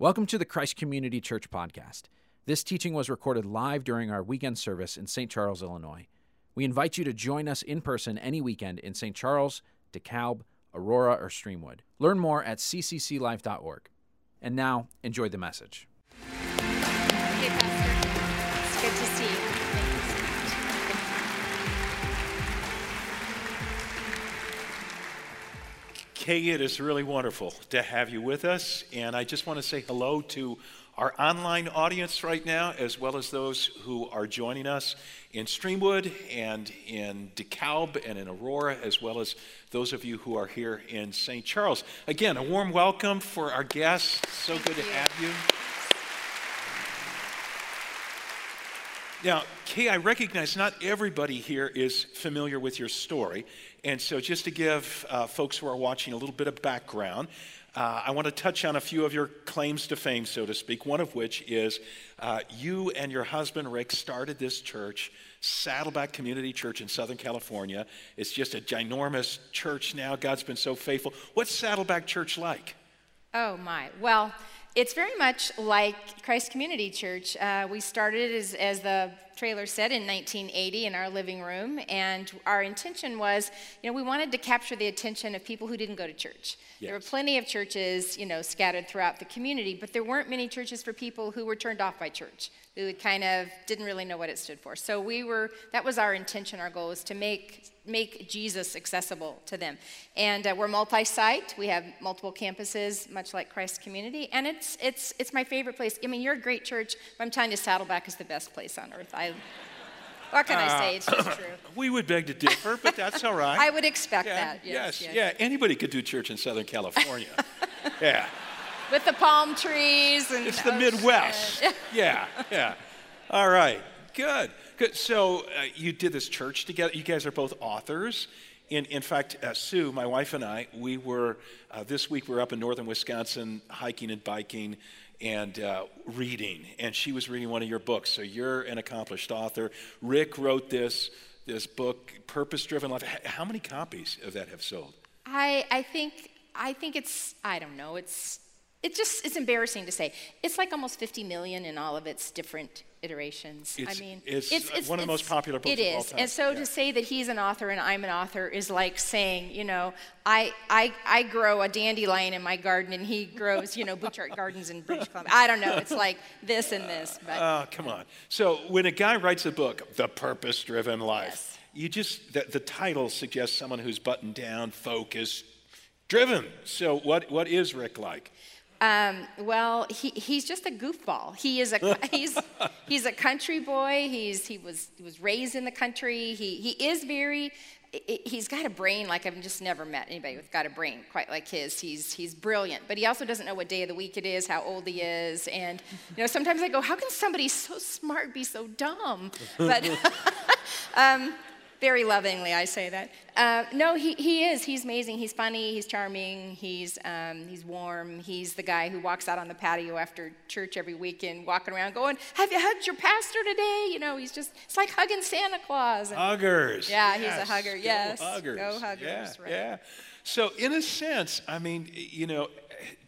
Welcome to the Christ Community Church podcast. This teaching was recorded live during our weekend service in St. Charles, Illinois. We invite you to join us in person any weekend in St. Charles, DeKalb, Aurora, or Streamwood. Learn more at ccclife.org. And now, enjoy the message. Kay, it is really wonderful to have you with us. And I just want to say hello to our online audience right now, as well as those who are joining us in Streamwood and in DeKalb and in Aurora, as well as those of you who are here in St. Charles. Again, a warm welcome for our guests. So good to have you. Now, Kay, I recognize not everybody here is familiar with your story. And so, just to give uh, folks who are watching a little bit of background, uh, I want to touch on a few of your claims to fame, so to speak. One of which is uh, you and your husband, Rick, started this church, Saddleback Community Church in Southern California. It's just a ginormous church now. God's been so faithful. What's Saddleback Church like? Oh, my. Well, it's very much like Christ Community Church. Uh, we started, as, as the trailer said, in 1980 in our living room, and our intention was, you know, we wanted to capture the attention of people who didn't go to church. There were plenty of churches, you know, scattered throughout the community, but there weren't many churches for people who were turned off by church, who kind of didn't really know what it stood for. So we were, that was our intention, our goal was to make make Jesus accessible to them. And uh, we're multi-site. We have multiple campuses, much like Christ Community, and it's it's it's my favorite place. I mean, you're a great church, but I'm telling you, Saddleback is the best place on earth. I, what can I say? It's just true. We would beg to differ, but that's all right. I would expect yeah, that. Yes, yes. yeah. Anybody could do church in Southern California. yeah. With the palm trees and It's the ocean. Midwest. yeah, yeah. All right, good. So uh, you did this church together. You guys are both authors. In, in fact, uh, Sue, my wife and I, we were, uh, this week we were up in northern Wisconsin hiking and biking and uh, reading. And she was reading one of your books. So you're an accomplished author. Rick wrote this, this book, Purpose Driven Life. How many copies of that have sold? I, I think I think it's I don't know it's it just it's embarrassing to say it's like almost 50 million in all of its different iterations. It's- I mean, it's one of the most popular books It is, and so Yeah. to say that he's an author and I'm an author is like saying you know I I I grow a dandelion in my garden and he grows you know Butchart Gardens in British Columbia. I don't know. It's like this and this, uh, but Oh, come on. So when a guy writes a book, The Purpose Driven Life, Yes. you just, the, the title suggests someone who's buttoned down, focused, driven. So what, what is Rick like? Um, well, he, he's just a goofball. He is a he's he's a country boy. He's he was he was raised in the country. He he is very. He's got a brain like I've just never met anybody with got a brain quite like his. He's he's brilliant, but he also doesn't know what day of the week it is, how old he is, and you know sometimes I go, how can somebody so smart be so dumb? But um, very lovingly, I say that. Uh, no, he, he is. He's amazing. He's funny. He's charming. He's, um, he's warm. He's the guy who walks out on the patio after church every weekend, walking around going, Have you hugged your pastor today? You know, he's just, it's like hugging Santa Claus. And- Huggers. Yeah, he's a hugger, yes. Huggers. Go Huggers, Yeah, right. yeah. So in a sense, I mean, you know,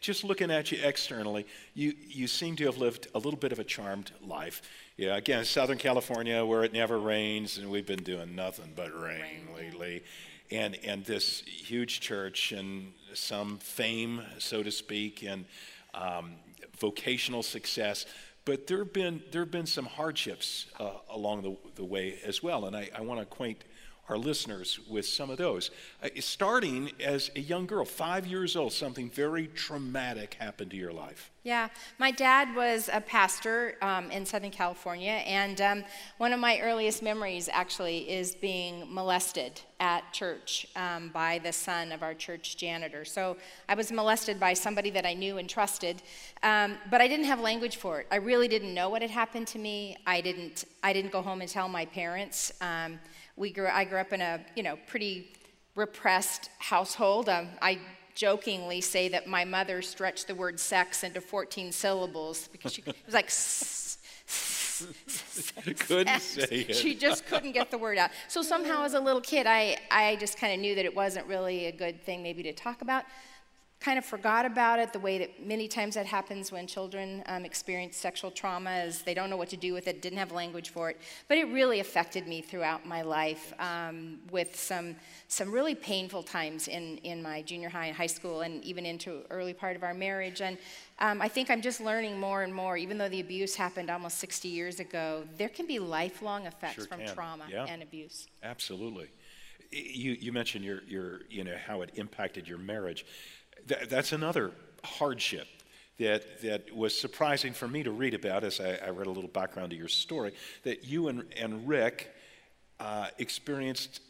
just looking at you externally, you, you seem to have lived a little bit of a charmed life. Yeah, again, Southern California where it never rains, and we've been doing nothing but rain, lately. And, and this huge church and some fame, so to speak, and um, vocational success. But there have been, there have been some hardships uh, along the, the way as well. And I, I want to acquaint our listeners with some of those. Uh, starting as a young girl, five years old, something very traumatic happened to your life. Yeah, my dad was a pastor um, in Southern California, and um, one of my earliest memories actually is being molested at church um, by the son of our church janitor. So I was molested by somebody that I knew and trusted, um, but I didn't have language for it. I really didn't know what had happened to me. I didn't. I didn't go home and tell my parents. We grew. I grew up in a you know pretty repressed household. Um, I jokingly say that my mother stretched the word sex into 14 syllables because she, it was like Couldn't say it. she just couldn't get the word out. So somehow, as a little kid, I, I just kind of knew that it wasn't really a good thing maybe to talk about. Kind of forgot about it the way that many times that happens when children um, experience sexual trauma is they don't know what to do with it didn't have language for it but it really affected me throughout my life um, with some some really painful times in, in my junior high and high school and even into early part of our marriage and um, i think i'm just learning more and more even though the abuse happened almost 60 years ago there can be lifelong effects Sure from can. trauma Yeah. and abuse Absolutely. You, you mentioned your, your, you know, how it impacted your marriage. Th- that's another hardship that, that was surprising for me to read about as I, I read a little background to your story, that you and, and Rick uh, experienced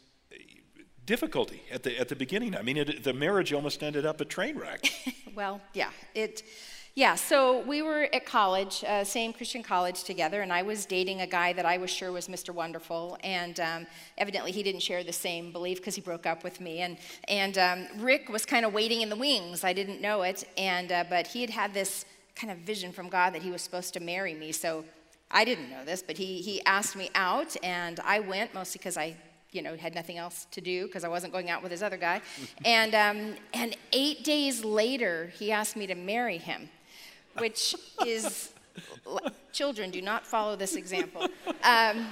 difficulty at the, at the beginning. I mean, it, the marriage almost ended up a train wreck. Well, yeah, it, yeah. So we were at college, uh, same Christian college together, and I was dating a guy that I was sure was Mr. Wonderful, and um, evidently he didn't share the same belief because he broke up with me. And and um, Rick was kind of waiting in the wings. I didn't know it, and uh, but he had had this kind of vision from God that he was supposed to marry me. So I didn't know this, but he he asked me out, and I went mostly because I you know, had nothing else to do because I wasn't going out with his other guy. and, um, and eight days later, he asked me to marry him, which is, children do not follow this example. Um,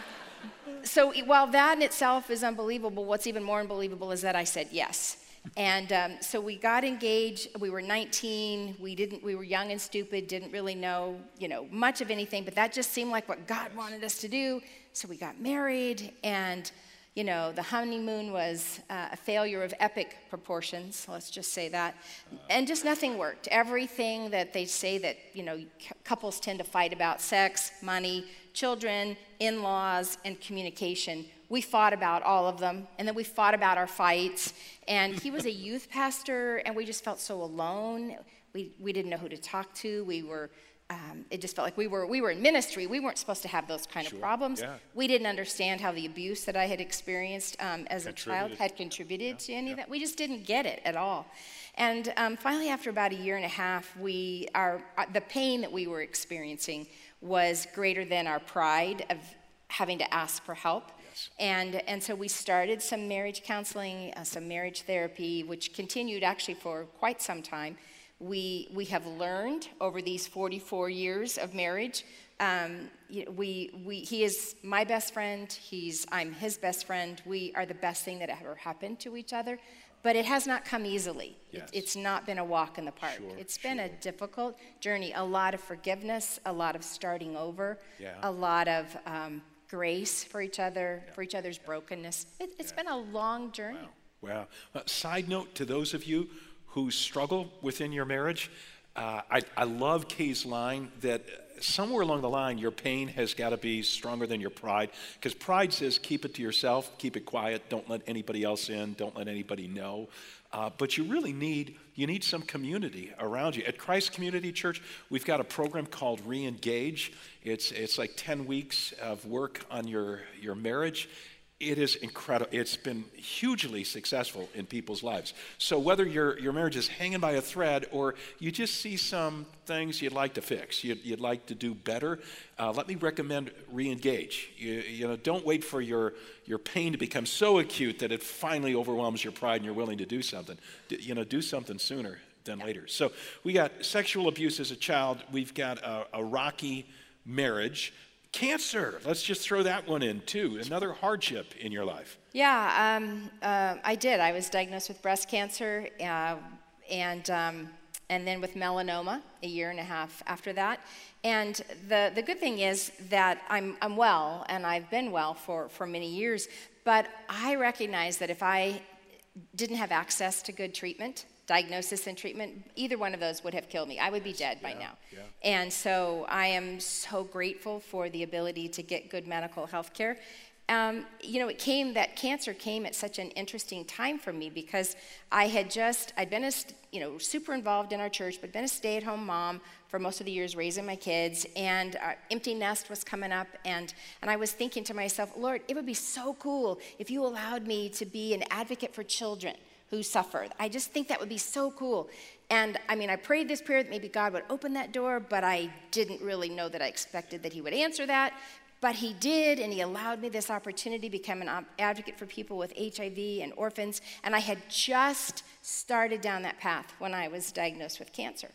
so while that in itself is unbelievable, what's even more unbelievable is that I said yes. And um, so we got engaged. We were 19. We didn't. We were young and stupid. Didn't really know, you know, much of anything. But that just seemed like what God wanted us to do. So we got married, and you know, the honeymoon was uh, a failure of epic proportions. Let's just say that, and just nothing worked. Everything that they say that you know, couples tend to fight about: sex, money, children, in-laws, and communication. We fought about all of them, and then we fought about our fights. And he was a youth pastor, and we just felt so alone. We, we didn't know who to talk to. We were, um, it just felt like we were, we were in ministry. We weren't supposed to have those kind of problems. yeah. We didn't understand how the abuse that I had experienced um, as a child had contributed to any of that. We just didn't get it at all. And um, finally, after about a year and a half, we, our, uh, the pain that we were experiencing was greater than our pride of having to ask for help. And, and so we started some marriage counseling, uh, some marriage therapy, which continued actually for quite some time. We, we have learned over these 44 years of marriage. Um, we, we, he is my best friend. He's, I'm his best friend. We are the best thing that ever happened to each other. But it has not come easily. It- Yes. it's not been a walk in the park. Sure, It's been a difficult journey. A lot of forgiveness, a lot of starting over, Yeah. a lot of um, grace for each other, for each other's brokenness. It, it's been a long journey. Wow. Uh, side note to those of you who struggle within your marriage, uh, I, I love Kay's line that somewhere along the line, your pain has got to be stronger than your pride. Because pride says, keep it to yourself, keep it quiet, don't let anybody else in, don't let anybody know. Uh, but you really need you need some community around you. At Christ Community Church, we've got a program called Reengage. It's it's like 10 weeks of work on your your marriage. It is incredible. It's been hugely successful in people's lives. So whether your, your marriage is hanging by a thread or you just see some things you'd like to fix, you'd, you'd like to do better, uh, let me recommend re-engage. You, you know, don't wait for your, your pain to become so acute that it finally overwhelms your pride and you're willing to do something. D- you know, do something sooner than later. So we got sexual abuse as a child. We've got a, a rocky marriage. Cancer, let's just throw that one in too. Another hardship in your life. Yeah, um, uh, I did. I was diagnosed with breast cancer uh, and, um, and then with melanoma a year and a half after that. And the, the good thing is that I'm, I'm well, and I've been well for, for many years, but I recognize that if I didn't have access to good treatment, diagnosis and treatment, either one of those would have killed me. I would be dead by now. yeah. And so I am so grateful for the ability to get good medical health care. Um, you know, it came, that cancer came at such an interesting time for me because I had just, I'd been a, you know, super involved in our church, but been a stay at home mom for most of the years raising my kids, and uh, empty nest was coming up, and, and I was thinking to myself, Lord, it would be so cool if you allowed me to be an advocate for children who suffer. I just think that would be so cool. And I mean, I prayed this prayer that maybe God would open that door, but I didn't really know that I expected that He would answer that. But he did, and he allowed me this opportunity to become an advocate for people with HIV and orphans. And I had just started down that path when I was diagnosed with cancer.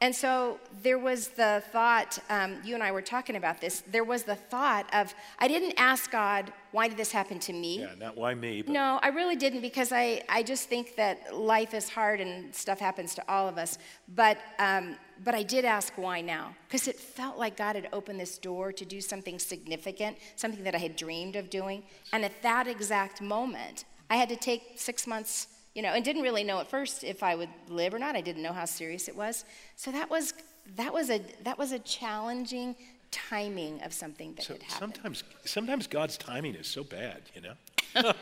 And so there was the thought, um, you and I were talking about this, there was the thought of, I didn't ask God, why did this happen to me? Yeah, not why me. But... No, I really didn't because I, I just think that life is hard and stuff happens to all of us. But, um, but I did ask why now because it felt like God had opened this door to do something significant, something that I had dreamed of doing. And at that exact moment, I had to take six months you know, and didn't really know at first if I would live or not. I didn't know how serious it was. So that was that was a that was a challenging timing of something that so had happened. Sometimes sometimes God's timing is so bad, you know.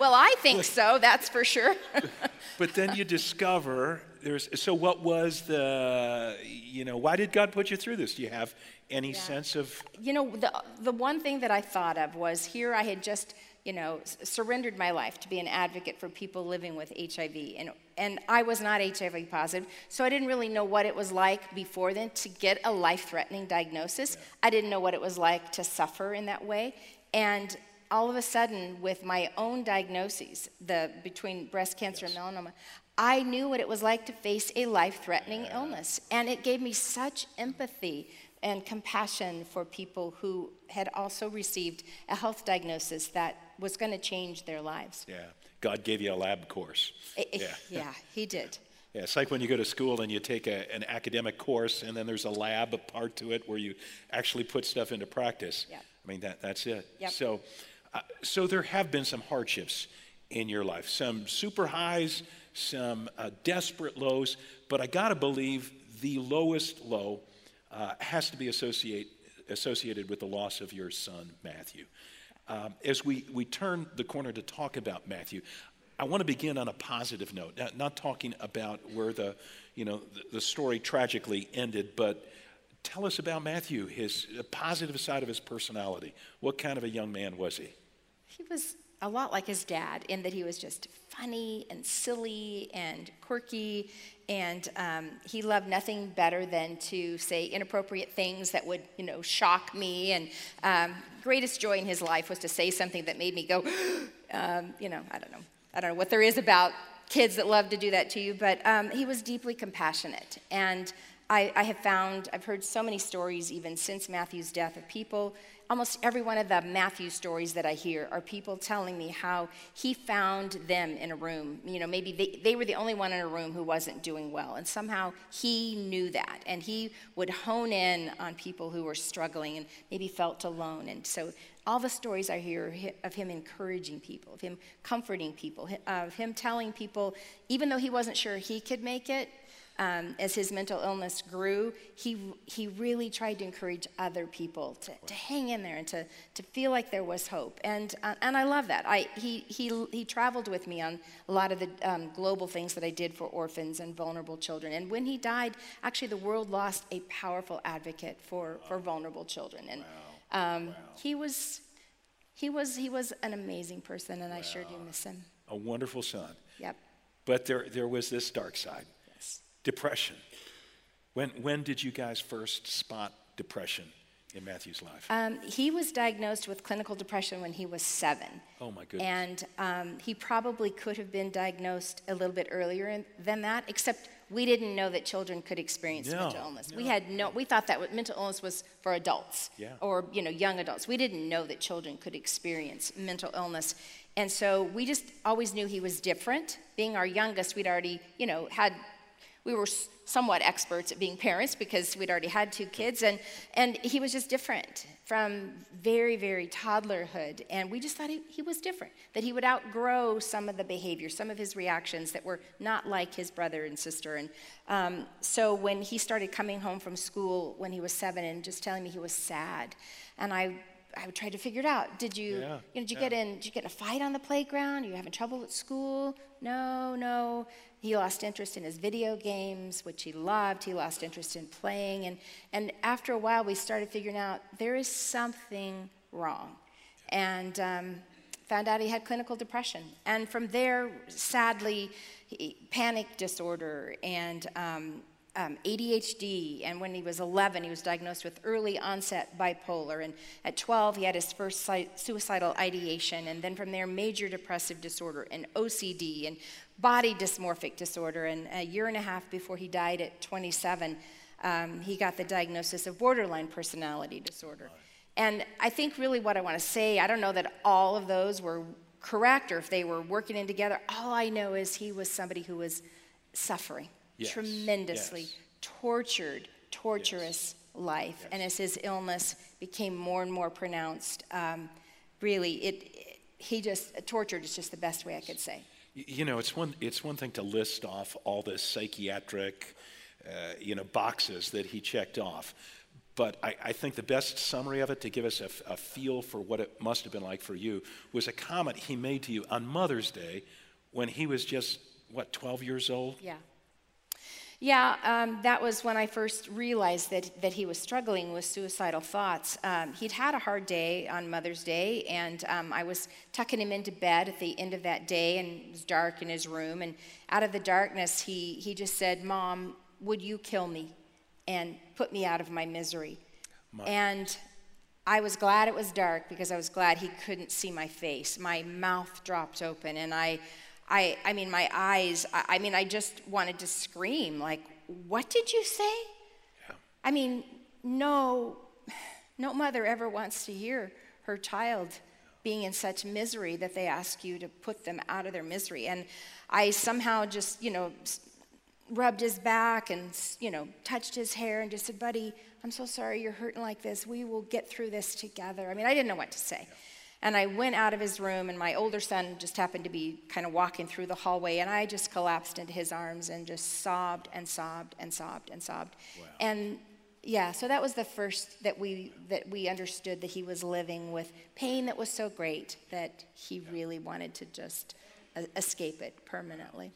well, I think so. That's for sure. but then you discover there's. So what was the? You know, why did God put you through this? Do you have any yeah. sense of? You know, the the one thing that I thought of was here. I had just you know, surrendered my life to be an advocate for people living with HIV. And, and I was not HIV positive, so I didn't really know what it was like before then to get a life threatening diagnosis. Yeah. I didn't know what it was like to suffer in that way. And all of a sudden, with my own diagnoses, the, between breast cancer yes. and melanoma, I knew what it was like to face a life threatening yeah. illness. And it gave me such empathy and compassion for people who had also received a health diagnosis that was going to change their lives. Yeah, God gave you a lab course. It, yeah. yeah, He did. Yeah, it's like when you go to school and you take a, an academic course and then there's a lab part to it where you actually put stuff into practice. Yeah. I mean, that, that's it. Yep. So, uh, so there have been some hardships in your life, some super highs, some uh, desperate lows, but I got to believe the lowest low uh, has to be associate, associated with the loss of your son, Matthew. Um, as we, we turn the corner to talk about Matthew, I want to begin on a positive note, not, not talking about where the, you know, the, the, story tragically ended, but tell us about Matthew, his positive side of his personality. What kind of a young man was he? He was a lot like his dad in that he was just funny and silly and quirky, and um, he loved nothing better than to say inappropriate things that would, you know, shock me. And um, greatest joy in his life was to say something that made me go, um, you know, I don't know, I don't know what there is about kids that love to do that to you, but um, he was deeply compassionate and. I, I have found, I've heard so many stories even since Matthew's death of people almost every one of the Matthew stories that I hear are people telling me how he found them in a room. You know, maybe they, they were the only one in a room who wasn't doing well. And somehow he knew that. And he would hone in on people who were struggling and maybe felt alone. And so all the stories I hear of him encouraging people, of him comforting people, of him telling people, even though he wasn't sure he could make it, um, as his mental illness grew, he, he really tried to encourage other people to, to hang in there and to, to feel like there was hope. And, uh, and I love that. I, he, he, he traveled with me on a lot of the um, global things that I did for orphans and vulnerable children. And when he died, actually, the world lost a powerful advocate for, for vulnerable children. And wow. Um, wow. he, was, he, was, he was an amazing person, and wow. I sure do miss him. A wonderful son. Yep. But there, there was this dark side depression. When, when did you guys first spot depression in Matthew's life? Um, he was diagnosed with clinical depression when he was seven. Oh, my goodness. And um, he probably could have been diagnosed a little bit earlier than that, except we didn't know that children could experience no, mental illness. No. We had no, we thought that mental illness was for adults yeah. or, you know, young adults. We didn't know that children could experience mental illness. And so we just always knew he was different. Being our youngest, we'd already, you know, had we were somewhat experts at being parents because we'd already had two kids and, and he was just different from very very toddlerhood and we just thought he, he was different that he would outgrow some of the behavior some of his reactions that were not like his brother and sister and um, so when he started coming home from school when he was seven and just telling me he was sad and i I tried to figure it out. Did you, yeah, you know, did you yeah. get in? Did you get in a fight on the playground? Are you having trouble at school? No, no. He lost interest in his video games, which he loved. He lost interest in playing. And, and after a while, we started figuring out there is something wrong. And um, found out he had clinical depression. And from there, sadly, he, panic disorder and um, um, ADHD, and when he was 11, he was diagnosed with early onset bipolar. And at 12, he had his first suicidal ideation, and then from there, major depressive disorder and OCD and body dysmorphic disorder. And a year and a half before he died at 27, um, he got the diagnosis of borderline personality disorder. And I think really what I want to say, I don't know that all of those were correct or if they were working in together. All I know is he was somebody who was suffering yes. tremendously, yes. tortured, torturous yes. life. And as his illness became more and more pronounced, um, really, it, it, he just, tortured is just the best way I could say. You know, it's one, it's one thing to list off all the psychiatric, uh, you know, boxes that he checked off. But I, I, think the best summary of it to give us a, a, feel for what it must have been like for you was a comment he made to you on Mother's Day when he was just, what, 12 years old? Yeah. Yeah, um, that was when I first realized that, that he was struggling with suicidal thoughts. Um, he'd had a hard day on Mother's Day, and um, I was tucking him into bed at the end of that day, and it was dark in his room. And out of the darkness, he, he just said, Mom, would you kill me and put me out of my misery? My. And I was glad it was dark because I was glad he couldn't see my face. My mouth dropped open, and I, I, I mean, my eyes, I, I mean, I just wanted to scream, like, what did you say? Yeah. I mean, no, no mother ever wants to hear her child being in such misery that they ask you to put them out of their misery. And I somehow just, you know, rubbed his back and, you know, touched his hair and just said, Buddy, I'm so sorry you're hurting like this. We will get through this together. I mean, I didn't know what to say. Yeah. And I went out of his room, and my older son just happened to be kind of walking through the hallway, and I just collapsed into his arms and just sobbed and sobbed and sobbed and sobbed. Wow. And yeah, so that was the first that we that we understood that he was living with pain that was so great that he yeah. really wanted to just escape it permanently.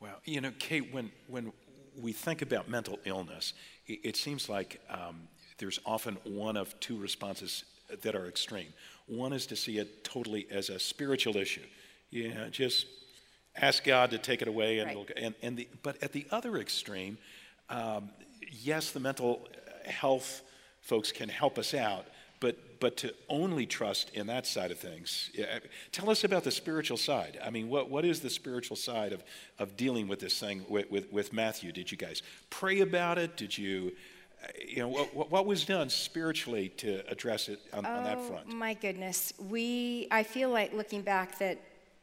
Well, you know, Kay, when when we think about mental illness, it, it seems like um, there's often one of two responses that are extreme. One is to see it totally as a spiritual issue. You know, just ask God to take it away. And, right. and, and the, but at the other extreme, um, yes, the mental health folks can help us out, but, but to only trust in that side of things. Yeah, tell us about the spiritual side. I mean, what, what is the spiritual side of, of dealing with this thing with, with, with Matthew? Did you guys pray about it? Did you you know, what, what, was done spiritually to address it on, oh, on that front? my goodness. We, I feel like looking back that,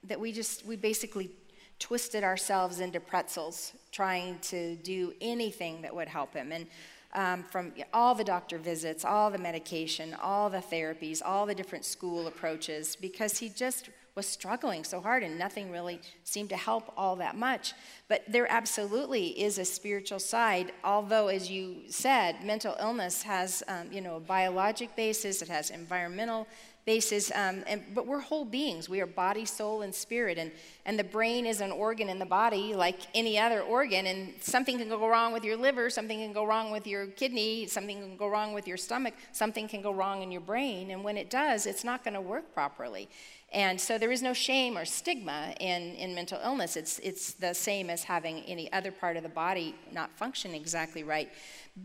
that we just, we basically twisted ourselves into pretzels trying to do anything that would help him. And um, from all the doctor visits, all the medication, all the therapies, all the different school approaches, because he just was struggling so hard and nothing really seemed to help all that much. But there absolutely is a spiritual side, although, as you said, mental illness has, um, you know, a biologic basis, it has environmental basis, um, and, but we're whole beings. We are body, soul, and spirit. And, and the brain is an organ in the body like any other organ. And something can go wrong with your liver, something can go wrong with your kidney, something can go wrong with your stomach, something can go wrong in your brain. And when it does, it's not going to work properly. And so there is no shame or stigma in, in mental illness. It's, it's the same as having any other part of the body not function exactly right.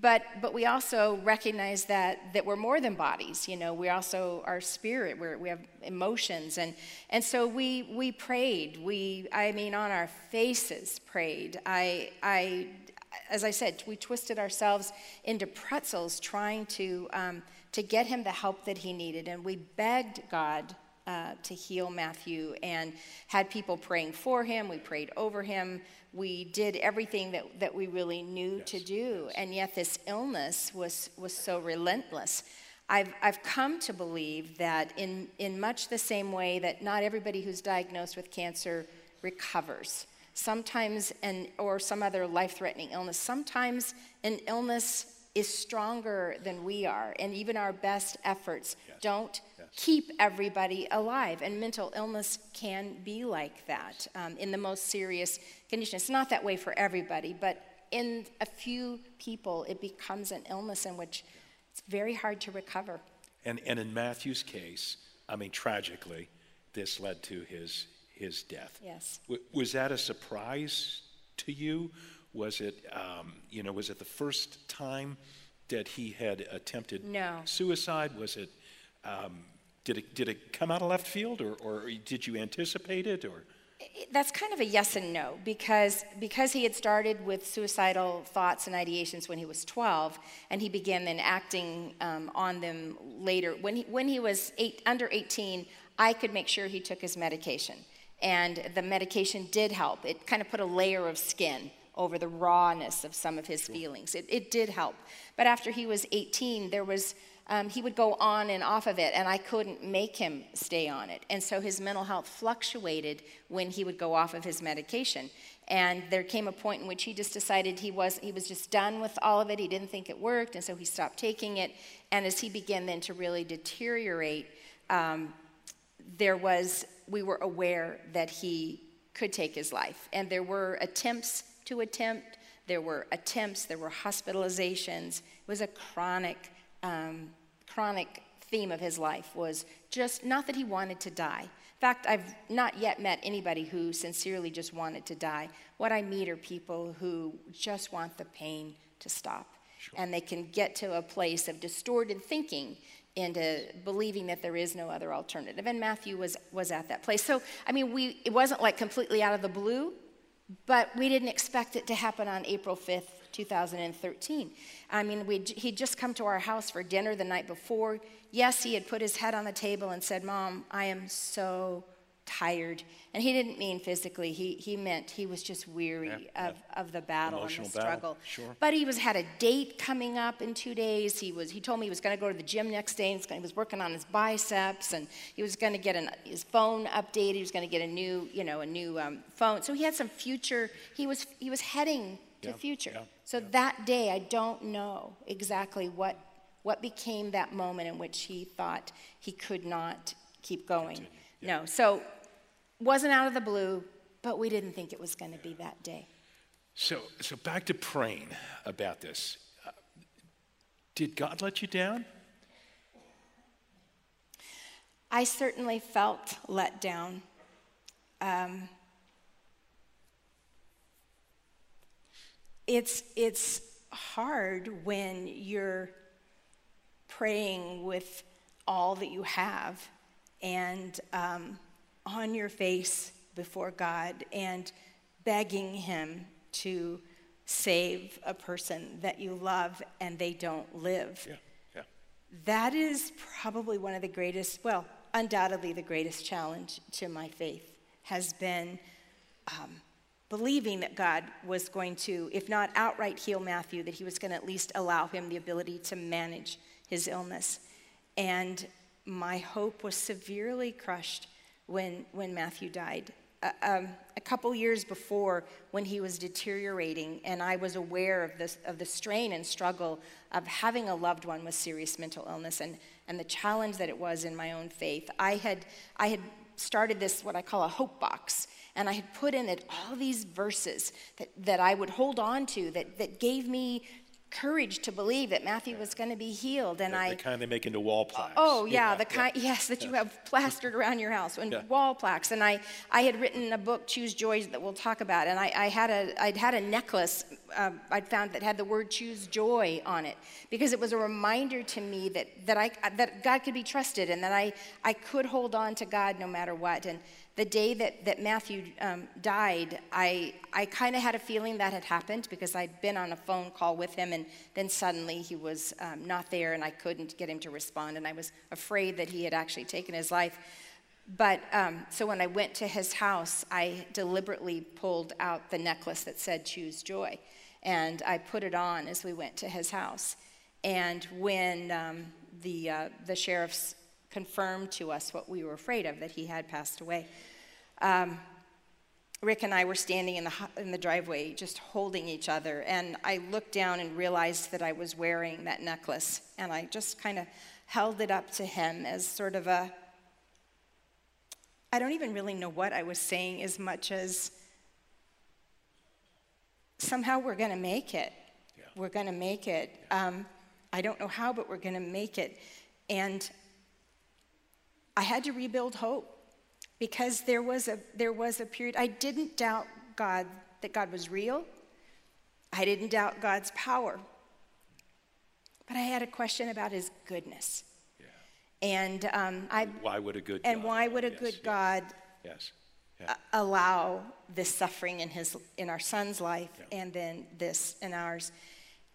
But, but we also recognize that, that we're more than bodies. You know, we also are spirit. We're, we have emotions. And, and so we, we prayed. We, I mean, on our faces prayed. I, I, as I said, we twisted ourselves into pretzels trying to, um, to get him the help that he needed. And we begged God uh, to heal Matthew and had people praying for him. We prayed over him. We did everything that, that we really knew yes, to do. Yes. And yet, this illness was, was so relentless. I've, I've come to believe that, in, in much the same way that not everybody who's diagnosed with cancer recovers, sometimes, an, or some other life threatening illness, sometimes an illness is stronger than we are, and even our best efforts yes. don't. Keep everybody alive. And mental illness can be like that um, in the most serious condition. It's not that way for everybody, but in a few people, it becomes an illness in which it's very hard to recover. And, and in Matthew's case, I mean, tragically, this led to his, his death. Yes. W- was that a surprise to you? Was it, um, you know, was it the first time that he had attempted No. suicide? Was it, um, did it, did it come out of left field or, or did you anticipate it or? That's kind of a yes and no because because he had started with suicidal thoughts and ideations when he was 12, and he began then acting um, on them later. When he when he was eight, under 18, I could make sure he took his medication, and the medication did help. It kind of put a layer of skin over the rawness of some of his feelings. It, it did help. But after he was 18, there was um, he would go on and off of it, and I couldn't make him stay on it. And so his mental health fluctuated when he would go off of his medication. And there came a point in which he just decided he was, he was just done with all of it. He didn't think it worked, and so he stopped taking it. And as he began then to really deteriorate, um, there was, we were aware that he could take his life. And there were attempts to attempt, there were attempts, there were hospitalizations. It was a chronic um, chronic theme of his life was just not that he wanted to die. In fact, I've not yet met anybody who sincerely just wanted to die. What I meet are people who just want the pain to stop. Sure. And they can get to a place of distorted thinking into believing that there is no other alternative. And Matthew was, was at that place. So, I mean, we, it wasn't like completely out of the blue, but we didn't expect it to happen on April 5th, 2013. I mean, he'd just come to our house for dinner the night before. Yes, he had put his head on the table and said, Mom, I am so tired. And he didn't mean physically, he, he meant he was just weary yeah, of, yeah. of the battle Emotional and the struggle. Battle. Sure. But he was had a date coming up in two days. He was he told me he was going to go to the gym next day. And he was working on his biceps and he was going to get an, his phone updated. He was going to get a new you know a new um, phone. So he had some future. He was he was heading to Yeah, future. Yeah, So that day, I don't know exactly what, what became that moment in which he thought he could not keep going. No, so wasn't out of the blue, but we didn't think it was going to be that day. So, so back to praying about this. Uh, did God let you down? I certainly felt let down. Um, it's, it's hard when you're praying with all that you have and um, on your face before God and begging Him to save a person that you love and they don't live. Yeah, yeah. That is probably one of the greatest, well, undoubtedly the greatest challenge to my faith has been um, believing that God was going to, if not outright heal Matthew, that he was going to at least allow him the ability to manage his illness. And my hope was severely crushed when, when Matthew died. Uh, um, a couple years before, when he was deteriorating, and I was aware of, this, of the strain and struggle of having a loved one with serious mental illness and, and the challenge that it was in my own faith, I had, I had started this, what I call a hope box and I had put in it all these verses that, that I would hold on to that, that gave me courage to believe that Matthew was going to be healed. And the, I the kind they make into wall plaques. Oh yeah, yeah the kind yeah. yes that you have plastered around your house and Yeah. wall plaques. And I, I had written a book, Choose Joy, that we'll talk about. And I, I had a I'd had a necklace um, I'd found that had the word Choose Joy on it because it was a reminder to me that that I that God could be trusted and that I I could hold on to God no matter what. And the day that, that Matthew um, died, I, I kind of had a feeling that had happened because I'd been on a phone call with him, and then suddenly he was um, not there, and I couldn't get him to respond, and I was afraid that he had actually taken his life. But um, so when I went to his house, I deliberately pulled out the necklace that said Choose Joy, and I put it on as we went to his house. And when um, the, uh, the sheriffs confirmed to us what we were afraid of, that he had passed away. Um, Rick and I were standing in the, in the driveway just holding each other, and I looked down and realized that I was wearing that necklace, and I just kind of held it up to him as sort of a I don't even really know what I was saying as much as somehow we're going to make it. Yeah. We're going to make it. Um, I don't know how, but we're going to make it. And I had to rebuild hope because there was a there was a period I didn't doubt God that God was real, I didn't doubt God's power. But I had a question about his goodness. Yeah. And um, I Why would a good and God? why would a Yes, good yes, God Yes. uh, allow this suffering in his in our son's life and then this in ours?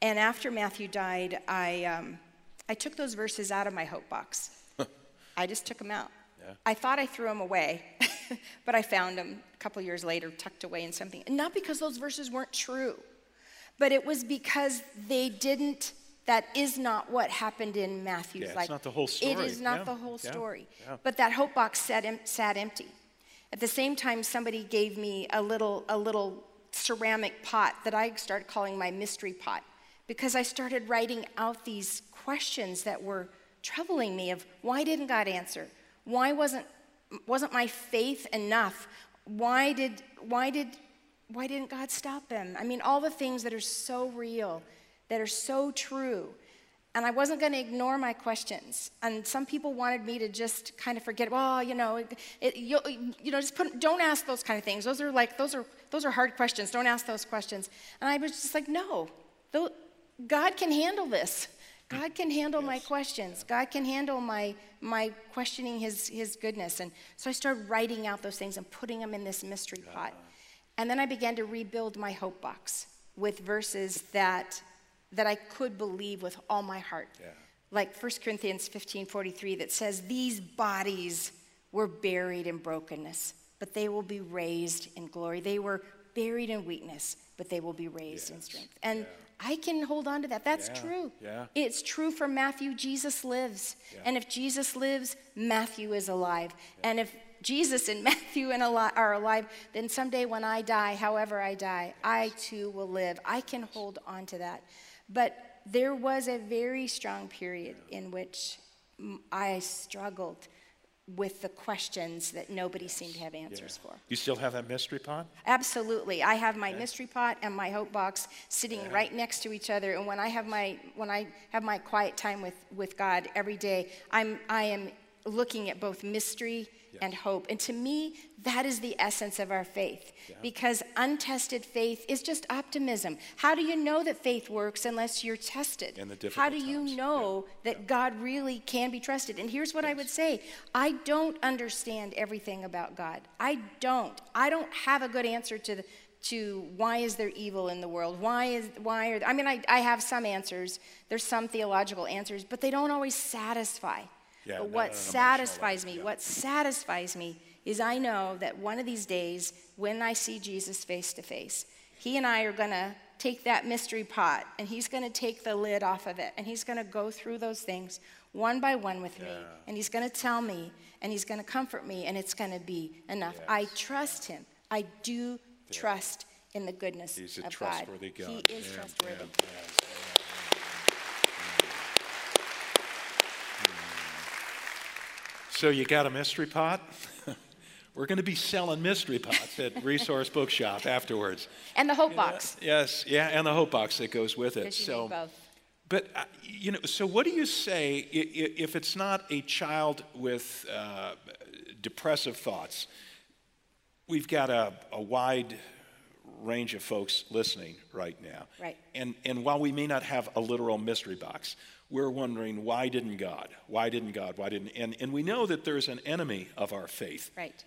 And after Matthew died, I um, I took those verses out of my hope box. I just took them out. I thought I threw them away, but I found them a couple years later, tucked away in something. And not because those verses weren't true, but it was because they didn't. That is not what happened in Matthew's Yeah, it's not the whole story. is not Yeah, the whole yeah, story. yeah. But that hope box sat, em- sat empty. At the same time, somebody gave me a little, a little ceramic pot that I started calling my mystery pot because I started writing out these questions that were troubling me of why didn't God answer? Why wasn't, wasn't my faith enough? Why did, why did, why didn't God stop them? I mean, all the things that are so real, that are so true. And I wasn't going to ignore my questions. And some people wanted me to just kind of forget. Well, you know, it, you, you know, just put, don't ask those kind of things. Those are like those are those are hard questions. Don't ask those questions. And I was just like, no, God can handle this. God can handle my questions. God can handle my my questioning His His goodness. And so I started writing out those things and putting them in this mystery pot. And then I began to rebuild my hope box with verses that that I could believe with all my heart. Yeah. Like 1 Corinthians 15 43, that says, These bodies were buried in brokenness, but they will be raised in glory. They were buried in weakness, but they will be raised in strength. And I can hold on to that. That's Yeah, true. yeah. It's true for Matthew. Jesus lives. And if Jesus lives, Matthew is alive. And if Jesus and Matthew and ali- are alive, then someday when I die, however I die, I too will live. I can hold on to that. But there was a very strong period in which I struggled with the questions that nobody seemed to have answers for. You still have that mystery pot? Absolutely. I have my mystery pot and my hope box sitting right next to each other. And when I have my when I have my quiet time with, with God every day, I'm I am looking at both mystery and hope. And to me, that is the essence of our faith. Because untested faith is just optimism. How do you know that faith works unless you're tested? How do difficult you times. know that God really can be trusted? And here's what I would say I don't understand everything about God. I don't. I don't have a good answer to the, to why is there evil in the world? Why is why are I mean I, I have some answers. There's some theological answers, but they don't always satisfy. Yeah, but not what an satisfies me, yeah. what satisfies me is I know that one of these days when I see Jesus face to face, he and I are going to take that mystery pot and he's going to take the lid off of it and he's going to go through those things one by one with me and he's going to tell me and he's going to comfort me and it's going to be enough. I trust him. I do trust in the goodness He's a of trustworthy God. He is Yeah, trustworthy. yeah, yes, yeah. So you got a mystery pot? We're going to be selling mystery pots at Resource Bookshop afterwards. And the hope box. Yes, yeah, and the hope box that goes with it. You So, need both. but uh, you know, so what do you say i- i- if it's not a child with uh, depressive thoughts? We've got a, a wide range of folks listening right now. Right. And and while we may not have a literal mystery box, we're wondering why didn't God? Why didn't God? Why didn't? And and we know that there's an enemy of our faith Right.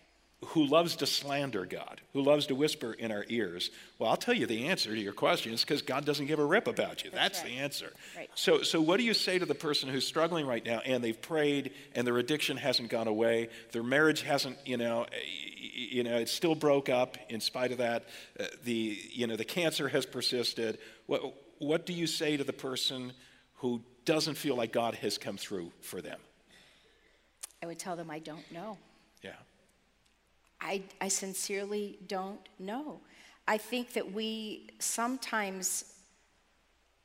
who loves to slander God, who loves to whisper in our ears. Well, I'll tell you the answer to your question is because God doesn't give a rip about you. That's, right. the answer. Right. So, so what do you say to the person who's struggling right now and they've prayed and their addiction hasn't gone away, their marriage hasn't, you know, eh, you know, it still broke up in spite of that. Uh, the, you know, the cancer has persisted. What, what do you say to the person who doesn't feel like God has come through for them? I would tell them I don't know. Yeah. I, I sincerely don't know. I think that we sometimes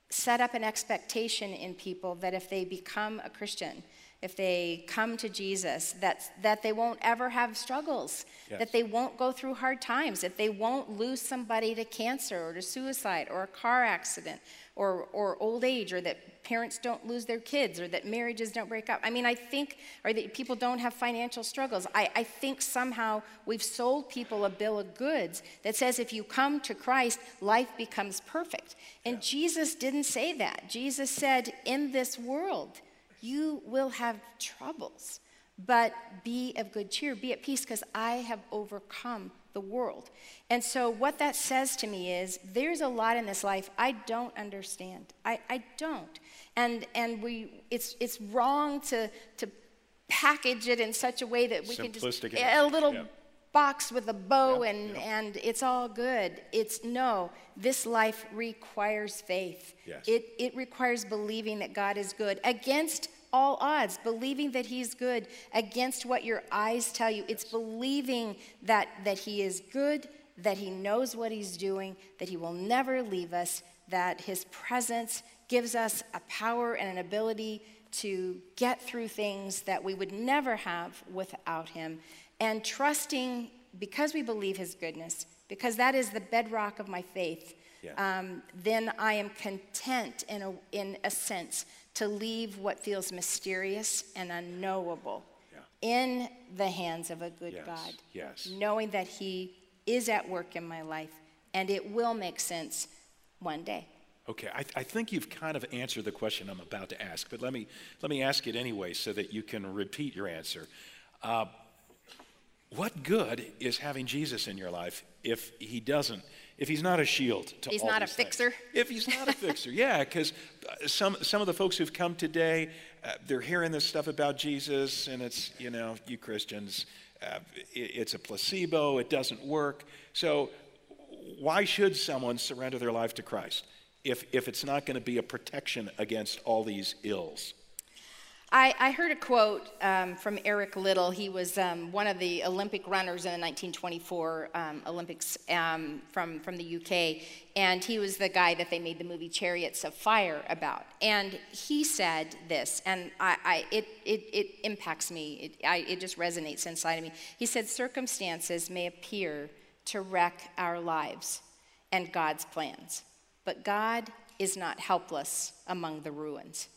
set up an expectation in people that if they become a Christian, if they come to Jesus, that, that they won't ever have struggles, Yes. that they won't go through hard times, that they won't lose somebody to cancer or to suicide or a car accident or, or old age, or that parents don't lose their kids, or that marriages don't break up. I mean, I think, or that people don't have financial struggles. I, I think somehow we've sold people a bill of goods that says if you come to Christ, life becomes perfect. And yeah. Jesus didn't say that. Jesus said, in this world, you will have troubles, but be of good cheer, be at peace, because I have overcome the world. And so, what that says to me is there's a lot in this life I don't understand. I, I don't. And, and we, it's, it's wrong to, to package it in such a way that we can just a little yeah. box with a bow yeah, and, yeah. and it's all good. It's no, this life requires faith. Yes. It, it requires believing that God is good against all odds, believing that He's good against what your eyes tell you. It's believing that, that He is good, that He knows what He's doing, that He will never leave us, that His presence gives us a power and an ability to get through things that we would never have without Him. And trusting, because we believe His goodness, because that is the bedrock of my faith, yeah. um, then I am content in a, in a sense to leave what feels mysterious and unknowable yeah. in the hands of a good yes. God. Yes. Knowing that He is at work in my life and it will make sense one day. Okay, I, I, think you've kind of answered the question I'm about to ask, but let me, let me ask it anyway so that you can repeat your answer. Uh, what good is having Jesus in your life if he doesn't if he's not a shield to he's all not a fixer things. if he's not a fixer yeah because uh, some some of the folks who've come today uh, they're hearing this stuff about jesus and it's you know you christians uh, it, it's a placebo it doesn't work. So why should someone surrender their life to christ if if it's not going to be a protection against all these ills I, I heard a quote um, from Eric Liddell. He was um, one of the Olympic runners in the 1924 um, Olympics um, from, from the UK, and he was the guy that they made the movie Chariots of Fire about. And he said this, and I, I, it, it, it impacts me, it, I, it just resonates inside of me. He said, Circumstances may appear to wreck our lives and God's plans, but God is not helpless among the ruins.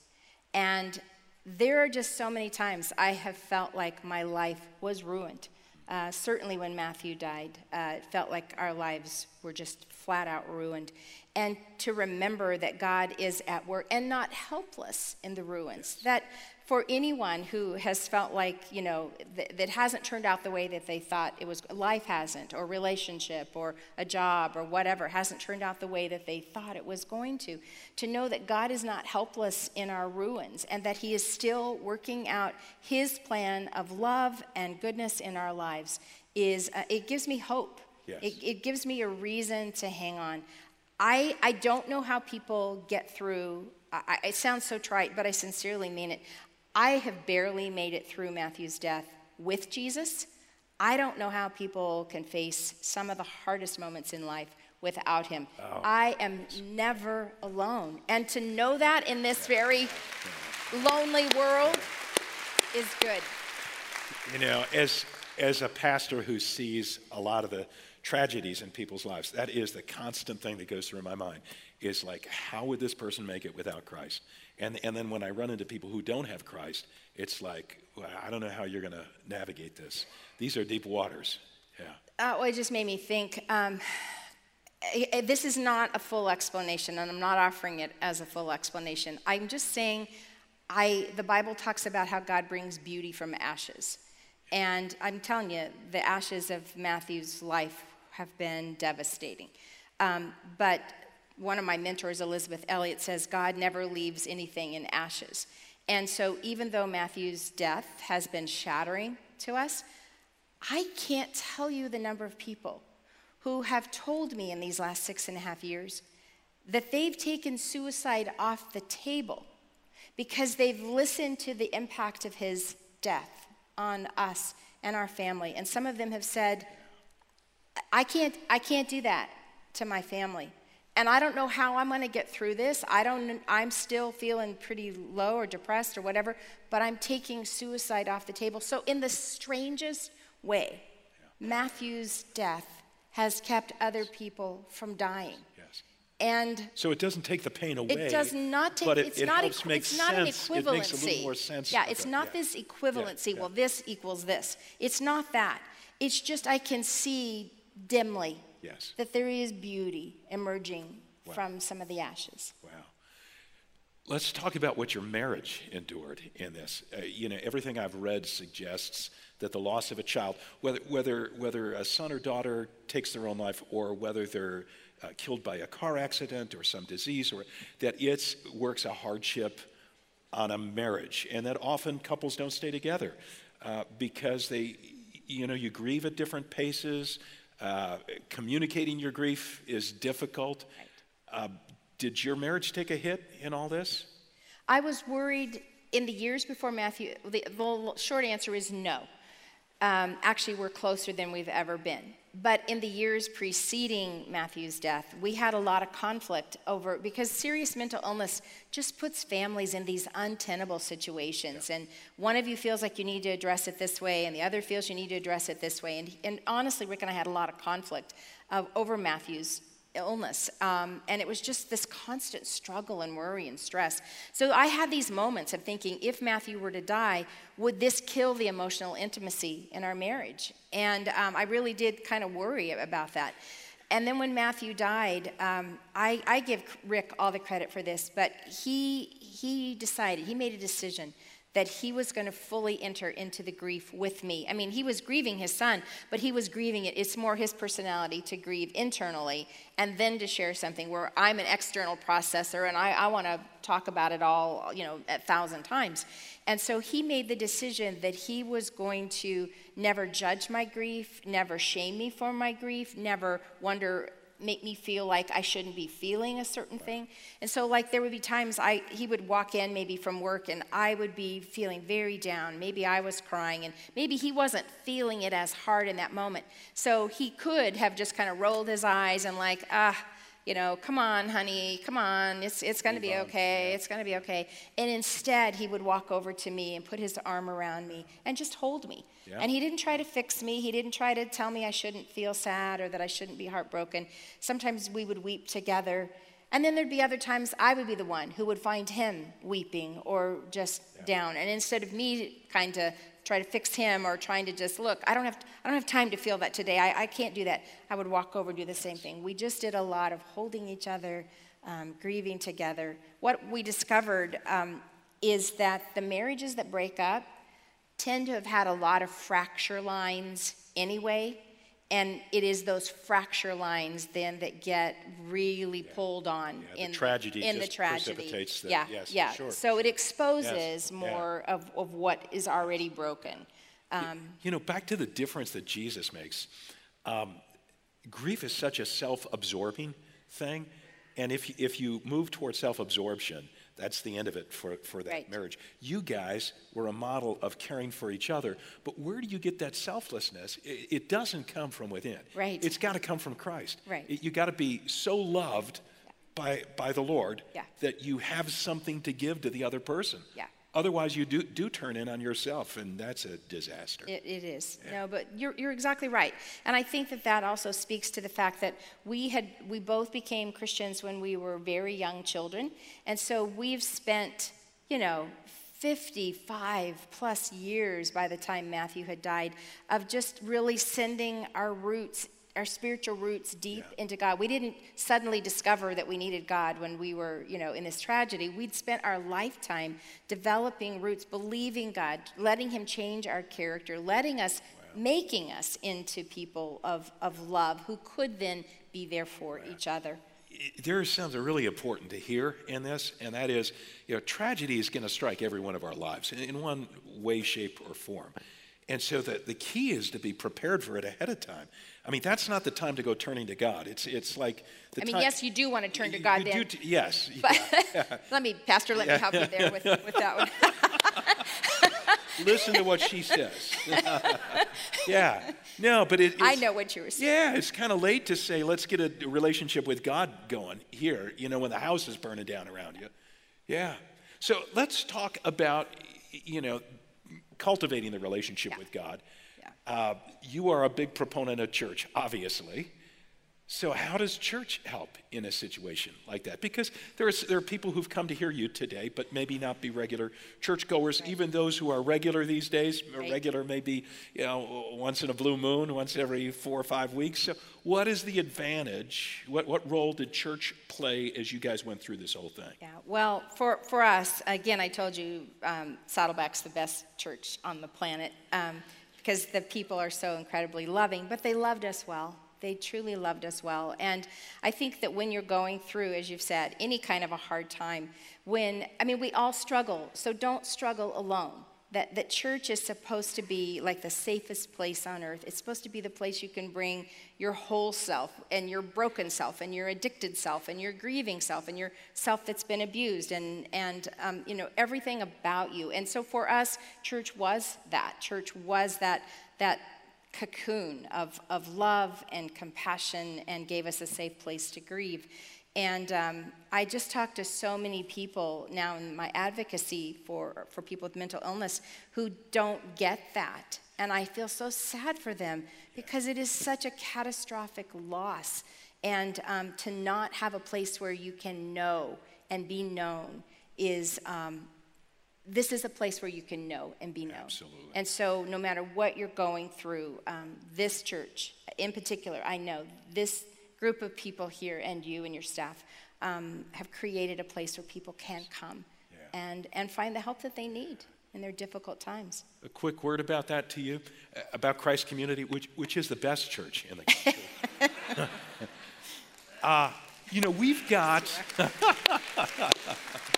And there are just so many times I have felt like my life was ruined. Uh, certainly when Matthew died, uh, it felt like our lives were just flat out ruined. And to remember that God is at work and not helpless in the ruins. That for anyone who has felt like, you know, th- that hasn't turned out the way that they thought it was, life hasn't, or relationship, or a job, or whatever, hasn't turned out the way that they thought it was going to, to know that God is not helpless in our ruins and that He is still working out His plan of love and goodness in our lives is, uh, it gives me hope. Yes. It, it gives me a reason to hang on. I, I don't know how people get through I, it sounds so trite, but I sincerely mean it. I have barely made it through Matthew's death with Jesus. I don't know how people can face some of the hardest moments in life without him. Oh. I am never alone. And to know that in this very lonely world is good. You know, as as a pastor who sees a lot of the tragedies in people's lives, that is the constant thing that goes through my mind is like, how would this person make it without Christ? And, and then when I run into people who don't have Christ, it's like, well, I don't know how you're going to navigate this. These are deep waters. Yeah. Uh, well, it just made me think. Um, this is not a full explanation, and I'm not offering it as a full explanation. I'm just saying, I, the Bible talks about how God brings beauty from ashes. And I'm telling you, the ashes of Matthew's life have been devastating. Um, but one of my mentors, Elisabeth Elliot, says God never leaves anything in ashes. And so, even though Matthew's death has been shattering to us, I can't tell you the number of people who have told me in these last six and a half years that they've taken suicide off the table because they've listened to the impact of his death on us and our family. And some of them have said, I can't, I can't do that to my family and I don't know how I'm going to get through this. I don't I'm still feeling pretty low or depressed or whatever, but I'm taking suicide off the table. So in the strangest way, yeah. Matthew's death has kept other people from dying. Yes. And So it doesn't take the pain away. it does not take. but it, it's it not. helps equi- make it's not an sense. equivalency. It makes a little more sense. Yeah, it's it. not Yeah. this equivalency. yeah. Well, this equals this. It's not that. It's just I can see dimly Yes. that there is beauty emerging from some of the ashes. Wow. Let's talk about what your marriage endured in this. Uh, you know, everything I've read suggests that the loss of a child, whether, whether, whether a son or daughter takes their own life or whether they're uh, killed by a car accident or some disease, or that it works a hardship on a marriage. And that often couples don't stay together uh, because they, you know, you grieve at different paces. Uh, communicating your grief is difficult. Uh, did your marriage take a hit in all this? I was worried in the years before Matthew. The, the short answer is no. Um, actually, we're closer than we've ever been. But in the years preceding Matthew's death, we had a lot of conflict over because serious mental illness just puts families in these untenable situations. And one of you feels like you need to address it this way, and the other feels you need to address it this way. And, and honestly, Rick and I had a lot of conflict uh, over Matthew's illness. Um, and it was just this constant struggle and worry and stress. So I had these moments of thinking if Matthew were to die, would this kill the emotional intimacy in our marriage? And um, I really did kind of worry about that. And then when Matthew died, um, I, I give Rick all the credit for this, but he, he decided, he made a decision that he was going to fully enter into the grief with me. I mean, he was grieving his son, but he was grieving it. It's more his personality to grieve internally and then to share something where I'm an external processor and I, I want to talk about it all, you know, a thousand times. And so he made the decision that he was going to never judge my grief, never shame me for my grief, never wonder make me feel like I shouldn't be feeling a certain thing. And so like there would be times I he would walk in maybe from work and I would be feeling very down. Maybe I was crying and maybe he wasn't feeling it as hard in that moment. So he could have just kind of rolled his eyes and like, ah, you know, come on, honey, come on, it's, it's going to be okay, it's going to be okay. And instead, he would walk over to me and put his arm around me and just hold me. Yeah. And he didn't try to fix me. He didn't try to tell me I shouldn't feel sad or that I shouldn't be heartbroken. Sometimes we would weep together. And then there'd be other times I would be the one who would find him weeping or just down. And instead of me kind of try to fix him or trying to just look, I don't have, I don't have time to feel that today. I, I can't do that. I would walk over and do the same thing. We just did a lot of holding each other, um, grieving together. What we discovered um, is that the marriages that break up tend to have had a lot of fracture lines anyway. And it is those fracture lines then that get really pulled on Yeah, the in tragedy in the tragedy. the- yeah, yes, yeah. sure. So it exposes Yes, yeah. more of, of what is already broken. Um, You know, back to the difference that Jesus makes. Um, grief is such a self absorbing thing. And if, if you move towards self absorption, that's the end of it for, for that Right. marriage. You guys were a model of caring for each other, but where do you get that selflessness? It, it doesn't come from within. Right. It's got to come from Christ. Right. It- you got to be so loved by, by the Lord Yeah. that you have something to give to the other person. Yeah. Otherwise, you do, do turn in on yourself, and that's a disaster. It, it is. No, but you're, you're exactly right. And I think that that also speaks to the fact that we had we both became Christians when we were very young children, and so we've spent, you know. 55 plus years by the time Matthew had died of just really sending our roots, our spiritual roots deep into God. We didn't suddenly discover that we needed God when we were, you know, in this tragedy. We'd spent our lifetime developing roots, believing God, letting Him change our character, letting us, making us into people of, of love who could then be there for each other. there is something really important to hear in this, and that is, you know, tragedy is going to strike every one of our lives in, in one way, shape, or form. And so the, the key is to be prepared for it ahead of time. I mean, that's not the time to go turning to God. It's, it's like the I mean, time. yes, you do want to turn to God you do then. t- yes. But let me, Pastor, let me help you there with, with that one. Listen to what she says. yeah. No, but it, it's, I know what you were saying. Yeah, it's kind of late to say, let's get a relationship with God going here, you know, when the house is burning down around you. Yeah. So let's talk about, you know, cultivating the relationship Yeah. with God. Uh, you are a big proponent of church, obviously. So, how does church help in a situation like that? Because there are, there are people who've come to hear you today, but maybe not be regular churchgoers. Right. Even those who are regular these days, right. regular maybe you know once in a blue moon, once every four or five weeks. So, what is the advantage? What what role did church play as you guys went through this whole thing? Yeah. Well, for for us, again, I told you, um, Saddleback's the best church on the planet. Um, because the people are so incredibly loving, but they loved us well. They truly loved us well. And I think that when you're going through, as you've said, any kind of a hard time, when, I mean, we all struggle, so don't struggle alone. That, that church is supposed to be like the safest place on earth. It's supposed to be the place you can bring your whole self and your broken self and your addicted self and your grieving self and your self that's been abused and, and um, you know, everything about you. And so for us, church was that. Church was that, that cocoon of, of love and compassion and gave us a safe place to grieve. And um, I just talked to so many people now in my advocacy for, for people with mental illness who don't get that. And I feel so sad for them because it is such a catastrophic loss. And um, to not have a place where you can know and be known is um, this is a place where you can know and be known. Absolutely. And so, no matter what you're going through, um, this church in particular, I know this group of people here and you and your staff um, have created a place where people can come yeah. and, and find the help that they need in their difficult times. A quick word about that to you uh, about Christ Community, which, which is the best church in the country. uh, you know, we've got.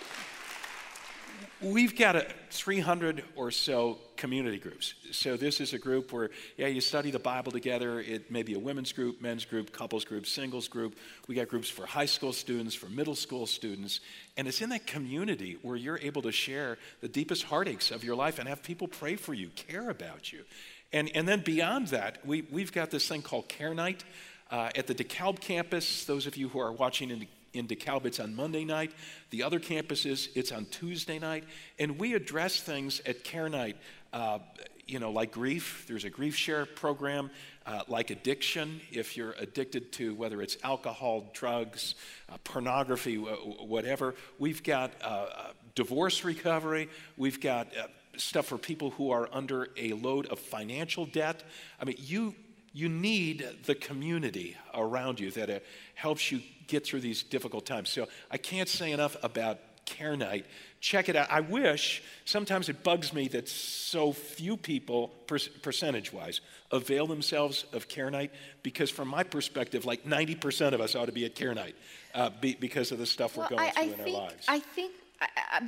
We've got a 300 or so community groups. So this is a group where, yeah, you study the Bible together. It may be a women's group, men's group, couples group, singles group. We got groups for high school students, for middle school students. And it's in that community where you're able to share the deepest heartaches of your life and have people pray for you, care about you. And, and then beyond that, we, we've got this thing called Care Night. Uh, at the DeKalb campus, those of you who are watching in in DeKalb, it's on Monday night. The other campuses, it's on Tuesday night. And we address things at Care Night, uh, you know, like grief. There's a grief share program, uh, like addiction. If you're addicted to whether it's alcohol, drugs, uh, pornography, whatever, we've got uh, uh, divorce recovery. We've got uh, stuff for people who are under a load of financial debt. I mean, you you need the community around you that helps you get through these difficult times. So I can't say enough about Care Night. Check it out. I wish, sometimes it bugs me that so few people, per- percentage wise, avail themselves of Care Night because, from my perspective, like 90% of us ought to be at Care Night uh, be, because of the stuff we're going I, through I in think, our lives. I think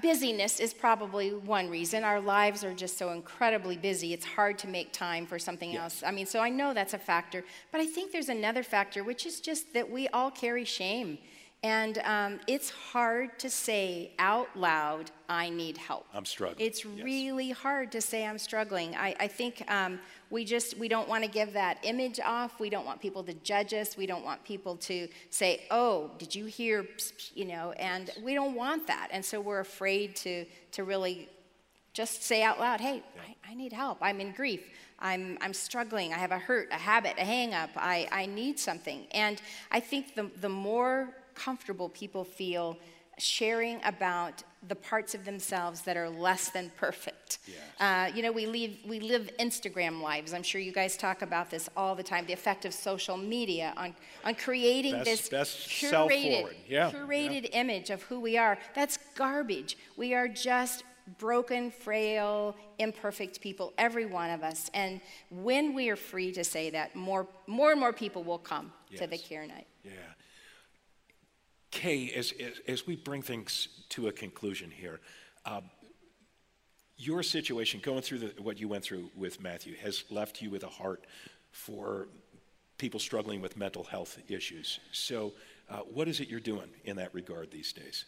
busyness is probably one reason. Our lives are just so incredibly busy. It's hard to make time for something yes. else. I mean, so I know that's a factor. But I think there's another factor, which is just that we all carry shame. And um, it's hard to say out loud, I need help. I'm struggling. It's yes. really hard to say I'm struggling. I, I think um, we just, we don't want to give that image off. We don't want people to judge us. We don't want people to say, oh, did you hear, you know, and we don't want that. And so we're afraid to, to really just say out loud, hey, yeah. I, I, need help. I'm in grief. I'm, I'm struggling. I have a hurt, a habit, a hang up. I, I need something. And I think the, the more comfortable people feel sharing about the parts of themselves that are less than perfect. Yes. Uh, you know, we, leave, we live Instagram lives. I'm sure you guys talk about this all the time the effect of social media on, on creating best, this best curated, yeah. curated yeah. image of who we are. That's garbage. We are just broken, frail, imperfect people, every one of us. And when we are free to say that, more, more and more people will come yes. to the care night. Yeah. Kay, as, as, as, we bring things to a conclusion here, uh, your situation, going through the, what you went through with Matthew, has left you with a heart for people struggling with mental health issues. So, uh, what is it you're doing in that regard these days?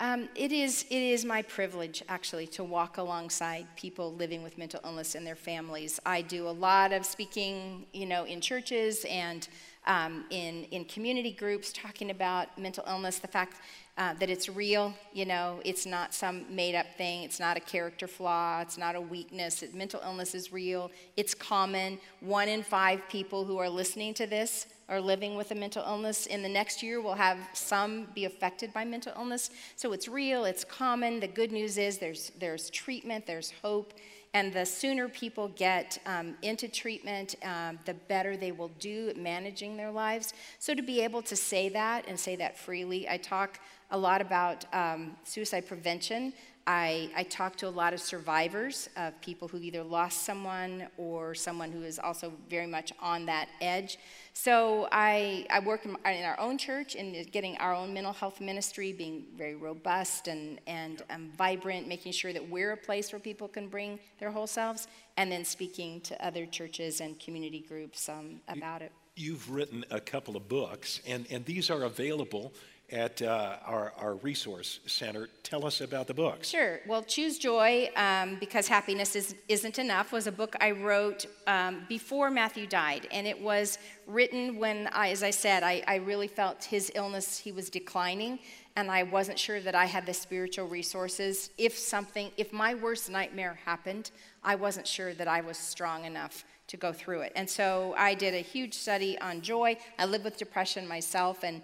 Um, it, is, it is my privilege, actually, to walk alongside people living with mental illness and their families. I do a lot of speaking, you know, in churches and um, in, in community groups talking about mental illness, the fact uh, that it's real, you know, it's not some made up thing, it's not a character flaw, it's not a weakness. It, mental illness is real, it's common. One in five people who are listening to this are living with a mental illness. In the next year, we'll have some be affected by mental illness. So it's real, it's common. The good news is there's, there's treatment, there's hope. And the sooner people get um, into treatment, um, the better they will do at managing their lives. So to be able to say that and say that freely, I talk a lot about um, suicide prevention. I, I talk to a lot of survivors of people who've either lost someone or someone who is also very much on that edge. So I, I work in our own church in getting our own mental health ministry being very robust and, and um, vibrant, making sure that we're a place where people can bring their whole selves, and then speaking to other churches and community groups um, about it. You've written a couple of books, and, and these are available at uh, our, our resource center. Tell us about the books. Sure. Well, Choose Joy, um, because happiness is, isn't enough, was a book I wrote um, before Matthew died. And it was written when, I, as I said, I, I really felt his illness, he was declining. And I wasn't sure that I had the spiritual resources. If something, if my worst nightmare happened, I wasn't sure that I was strong enough to go through it. And so I did a huge study on joy. I lived with depression myself and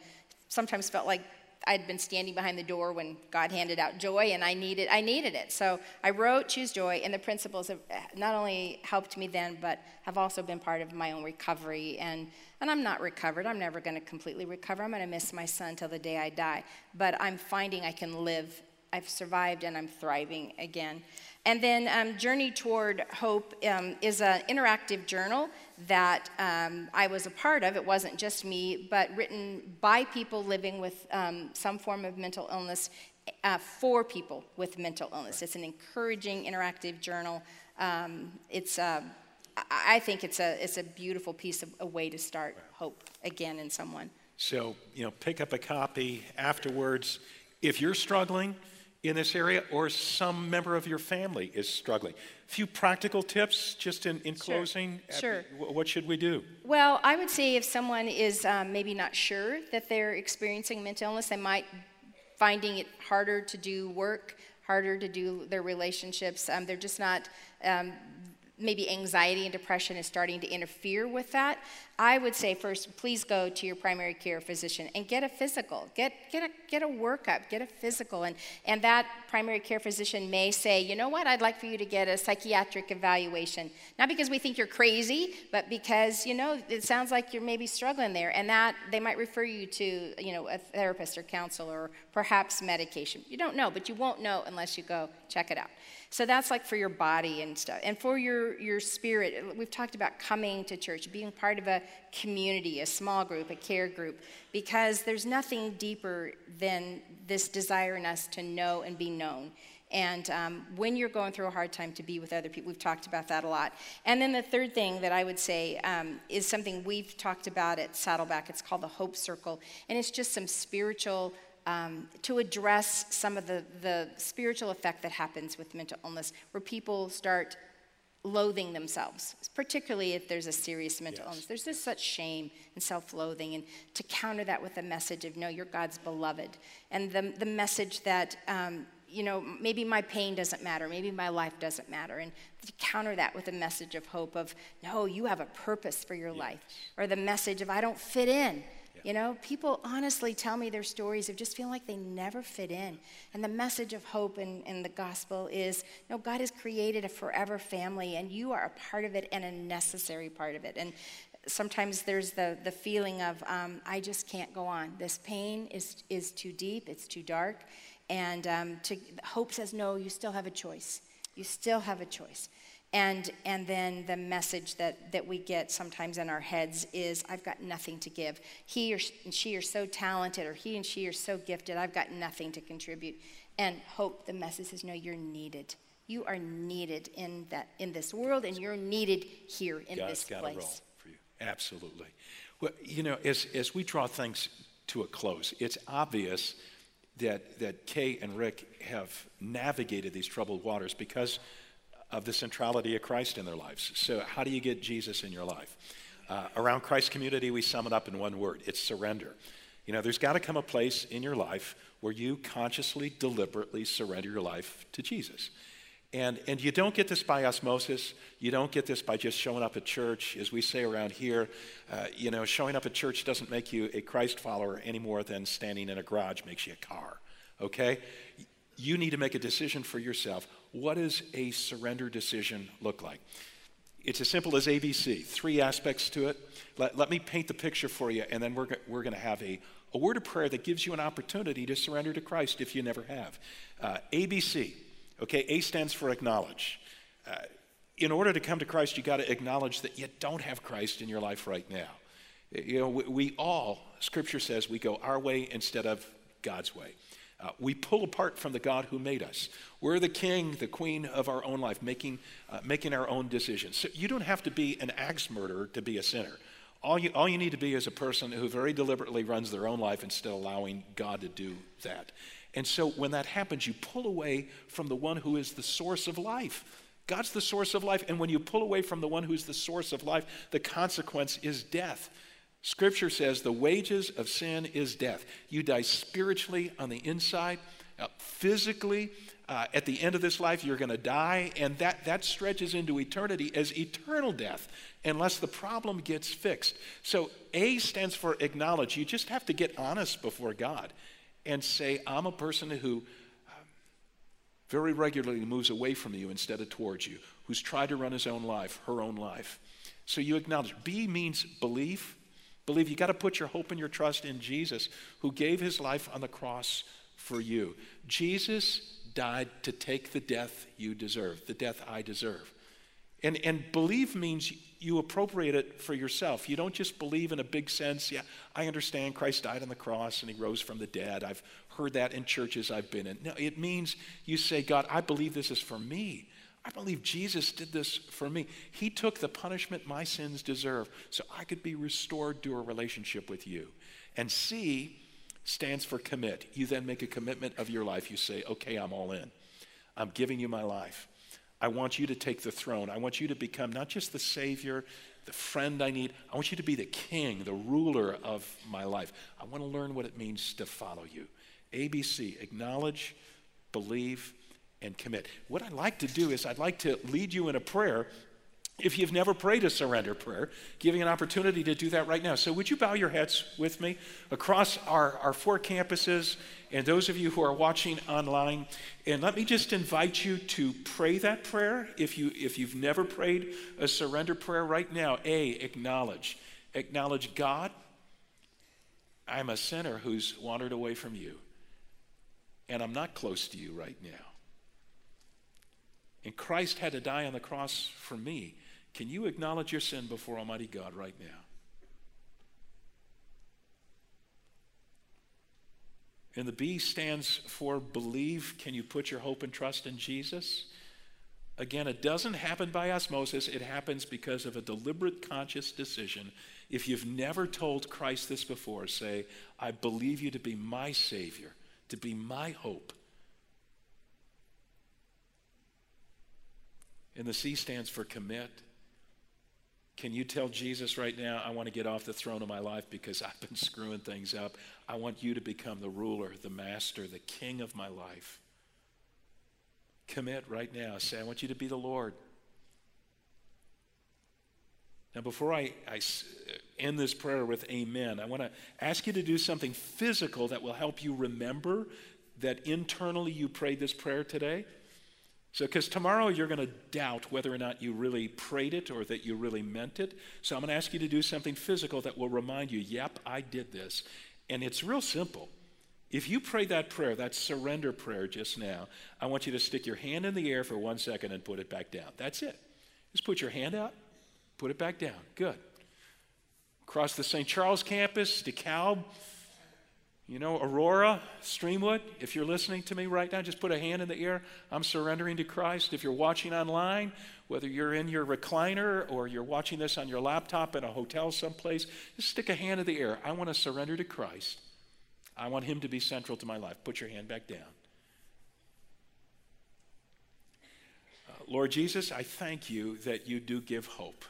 sometimes felt like I'd been standing behind the door when God handed out joy, and I needed I needed it. So I wrote "Choose Joy," and the principles have not only helped me then, but have also been part of my own recovery. And and I'm not recovered. I'm never going to completely recover. I'm going to miss my son till the day I die. But I'm finding I can live. I've survived, and I'm thriving again. And then um, Journey Toward Hope um, is an interactive journal that um, I was a part of. It wasn't just me, but written by people living with um, some form of mental illness uh, for people with mental illness. It's an encouraging, interactive journal. Um, it's a, I think it's a, it's a beautiful piece of a way to start hope again in someone. So, you know, pick up a copy afterwards. If you're struggling, in this area or some member of your family is struggling. A few practical tips just in, in sure. closing. Sure. What should we do? Well, I would say if someone is um, maybe not sure that they're experiencing mental illness, they might finding it harder to do work, harder to do their relationships. Um, they're just not um, maybe anxiety and depression is starting to interfere with that, I would say first, please go to your primary care physician and get a physical. Get, get, a, get a workup, get a physical. And, and that primary care physician may say, you know what, I'd like for you to get a psychiatric evaluation. Not because we think you're crazy, but because, you know, it sounds like you're maybe struggling there. And that they might refer you to, you know, a therapist or counselor or perhaps medication. You don't know, but you won't know unless you go check it out. So that's like for your body and stuff. And for your, your spirit, we've talked about coming to church, being part of a community, a small group, a care group, because there's nothing deeper than this desire in us to know and be known. And um, when you're going through a hard time, to be with other people. We've talked about that a lot. And then the third thing that I would say um, is something we've talked about at Saddleback. It's called the Hope Circle. And it's just some spiritual um, to address some of the, the spiritual effect that happens with mental illness, where people start loathing themselves, particularly if there's a serious mental yes. illness. There's just such shame and self loathing. And to counter that with a message of, no, you're God's beloved. And the, the message that, um, you know, maybe my pain doesn't matter, maybe my life doesn't matter. And to counter that with a message of hope of, no, you have a purpose for your yes. life. Or the message of, I don't fit in. You know, people honestly tell me their stories of just feeling like they never fit in. And the message of hope in, in the gospel is no, God has created a forever family, and you are a part of it and a necessary part of it. And sometimes there's the, the feeling of, um, I just can't go on. This pain is, is too deep, it's too dark. And um, to, hope says, no, you still have a choice. You still have a choice. And, and then the message that, that we get sometimes in our heads is, I've got nothing to give. He or she are so talented, or he and she are so gifted, I've got nothing to contribute. And hope, the message is, no, you're needed. You are needed in, that, in this world, and you're needed here in God's this place. Got a role for you. Absolutely. Well, you know, as, as we draw things to a close, it's obvious that, that Kay and Rick have navigated these troubled waters because – of the centrality of Christ in their lives. So, how do you get Jesus in your life? Uh, around Christ community, we sum it up in one word it's surrender. You know, there's got to come a place in your life where you consciously, deliberately surrender your life to Jesus. And, and you don't get this by osmosis. You don't get this by just showing up at church. As we say around here, uh, you know, showing up at church doesn't make you a Christ follower any more than standing in a garage makes you a car, okay? You need to make a decision for yourself. What does a surrender decision look like? It's as simple as ABC, three aspects to it. Let, let me paint the picture for you, and then we're, we're going to have a, a word of prayer that gives you an opportunity to surrender to Christ if you never have. Uh, ABC Okay, A stands for acknowledge. Uh, in order to come to Christ, you got to acknowledge that you don't have Christ in your life right now. You know, we, we all, Scripture says, we go our way instead of God's way. Uh, we pull apart from the God who made us. We're the king, the queen of our own life, making, uh, making our own decisions. So you don't have to be an axe murderer to be a sinner. All you, all you need to be is a person who very deliberately runs their own life instead of allowing God to do that. And so when that happens, you pull away from the one who is the source of life. God's the source of life. And when you pull away from the one who's the source of life, the consequence is death. Scripture says the wages of sin is death. You die spiritually on the inside, uh, physically. Uh, at the end of this life, you're going to die, and that, that stretches into eternity as eternal death unless the problem gets fixed. So, A stands for acknowledge. You just have to get honest before God and say, I'm a person who um, very regularly moves away from you instead of towards you, who's tried to run his own life, her own life. So you acknowledge. B means belief. Believe you got to put your hope and your trust in Jesus, who gave his life on the cross for you. Jesus died to take the death you deserve, the death I deserve. And, and believe means you appropriate it for yourself. You don't just believe in a big sense, yeah, I understand Christ died on the cross and he rose from the dead. I've heard that in churches I've been in. No, it means you say, God, I believe this is for me. I believe Jesus did this for me. He took the punishment my sins deserve so I could be restored to a relationship with you. And C stands for commit. You then make a commitment of your life. You say, okay, I'm all in. I'm giving you my life. I want you to take the throne. I want you to become not just the Savior, the friend I need. I want you to be the king, the ruler of my life. I want to learn what it means to follow you. ABC, acknowledge, believe, and commit. What I'd like to do is I'd like to lead you in a prayer if you've never prayed a surrender prayer, giving an opportunity to do that right now. So, would you bow your heads with me across our, our four campuses and those of you who are watching online? And let me just invite you to pray that prayer. If, you, if you've never prayed a surrender prayer right now, A, acknowledge. Acknowledge God, I'm a sinner who's wandered away from you, and I'm not close to you right now. And Christ had to die on the cross for me. Can you acknowledge your sin before Almighty God right now? And the B stands for believe. Can you put your hope and trust in Jesus? Again, it doesn't happen by osmosis, it happens because of a deliberate, conscious decision. If you've never told Christ this before, say, I believe you to be my Savior, to be my hope. And the C stands for commit. Can you tell Jesus right now, I want to get off the throne of my life because I've been screwing things up? I want you to become the ruler, the master, the king of my life. Commit right now. Say, I want you to be the Lord. Now, before I, I uh, end this prayer with amen, I want to ask you to do something physical that will help you remember that internally you prayed this prayer today. So, because tomorrow you're going to doubt whether or not you really prayed it or that you really meant it. So, I'm going to ask you to do something physical that will remind you, yep, I did this. And it's real simple. If you prayed that prayer, that surrender prayer just now, I want you to stick your hand in the air for one second and put it back down. That's it. Just put your hand out, put it back down. Good. Across the St. Charles campus, DeKalb, you know, Aurora, Streamwood, if you're listening to me right now, just put a hand in the air. I'm surrendering to Christ. If you're watching online, whether you're in your recliner or you're watching this on your laptop in a hotel someplace, just stick a hand in the air. I want to surrender to Christ. I want Him to be central to my life. Put your hand back down. Uh, Lord Jesus, I thank you that you do give hope.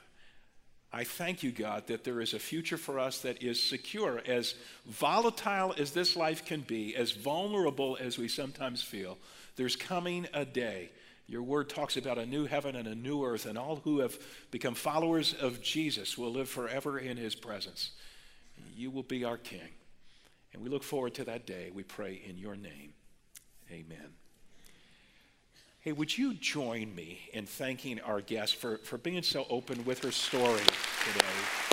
I thank you, God, that there is a future for us that is secure. As volatile as this life can be, as vulnerable as we sometimes feel, there's coming a day. Your word talks about a new heaven and a new earth, and all who have become followers of Jesus will live forever in his presence. You will be our king. And we look forward to that day. We pray in your name. Amen. Hey, would you join me in thanking our guest for, for being so open with her story today?